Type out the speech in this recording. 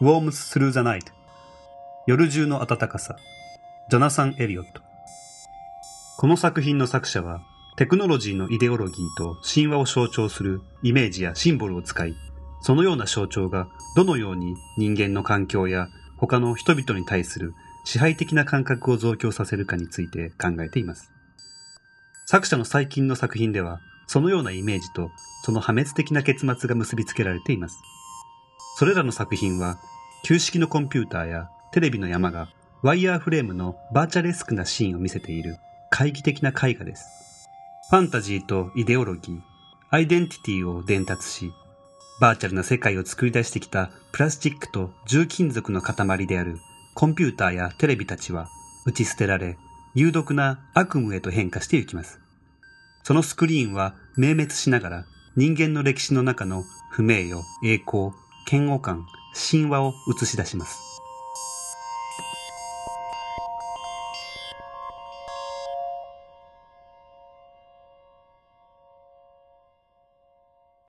Warms Through the Night 夜中の暖かさジョナサン・エリオットこの作品の作者はテクノロジーのイデオロギーと神話を象徴するイメージやシンボルを使いそのような象徴がどのように人間の環境や他の人々に対する支配的な感覚を増強させるかについて考えています。作者の最近の作品では、そのようなイメージとその破滅的な結末が結びつけられています。それらの作品は、旧式のコンピューターやテレビの山がワイヤーフレームのバーチャレスクなシーンを見せている懐疑的な絵画です。ファンタジーとイデオロギー、アイデンティティを伝達し、バーチャルな世界を作り出してきたプラスチックと重金属の塊であるコンピューターやテレビたちは打ち捨てられ、有毒な悪夢へと変化していきます。そのスクリーンは明滅しながら人間の歴史の中の不名誉、栄光、嫌悪感、神話を映し出します。